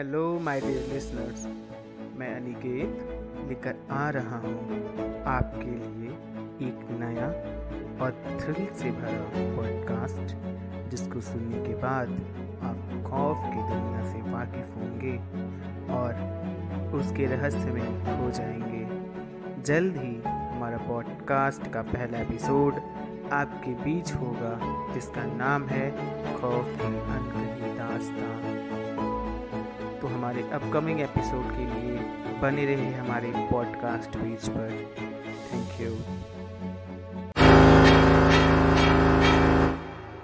Hello my dear listeners मैं अनिकेत लेकर आ रहा हूँ आपके लिए एक नया और थ्रिल से भरा पॉडकास्ट जिसको सुनने के बाद आप खौफ की दुनिया से वाकिफ होंगे और उसके रहस्य में खो जाएँगे। जल्द ही हमारा पॉडकास्ट का पहला एपिसोड आपके बीच होगा, जिसका नाम है खौफ की अनकही दास्तान। हमारे अपकमिंग एपिसोड के लिए बने रहे हमारे पॉडकास्ट पेज पर। Thank you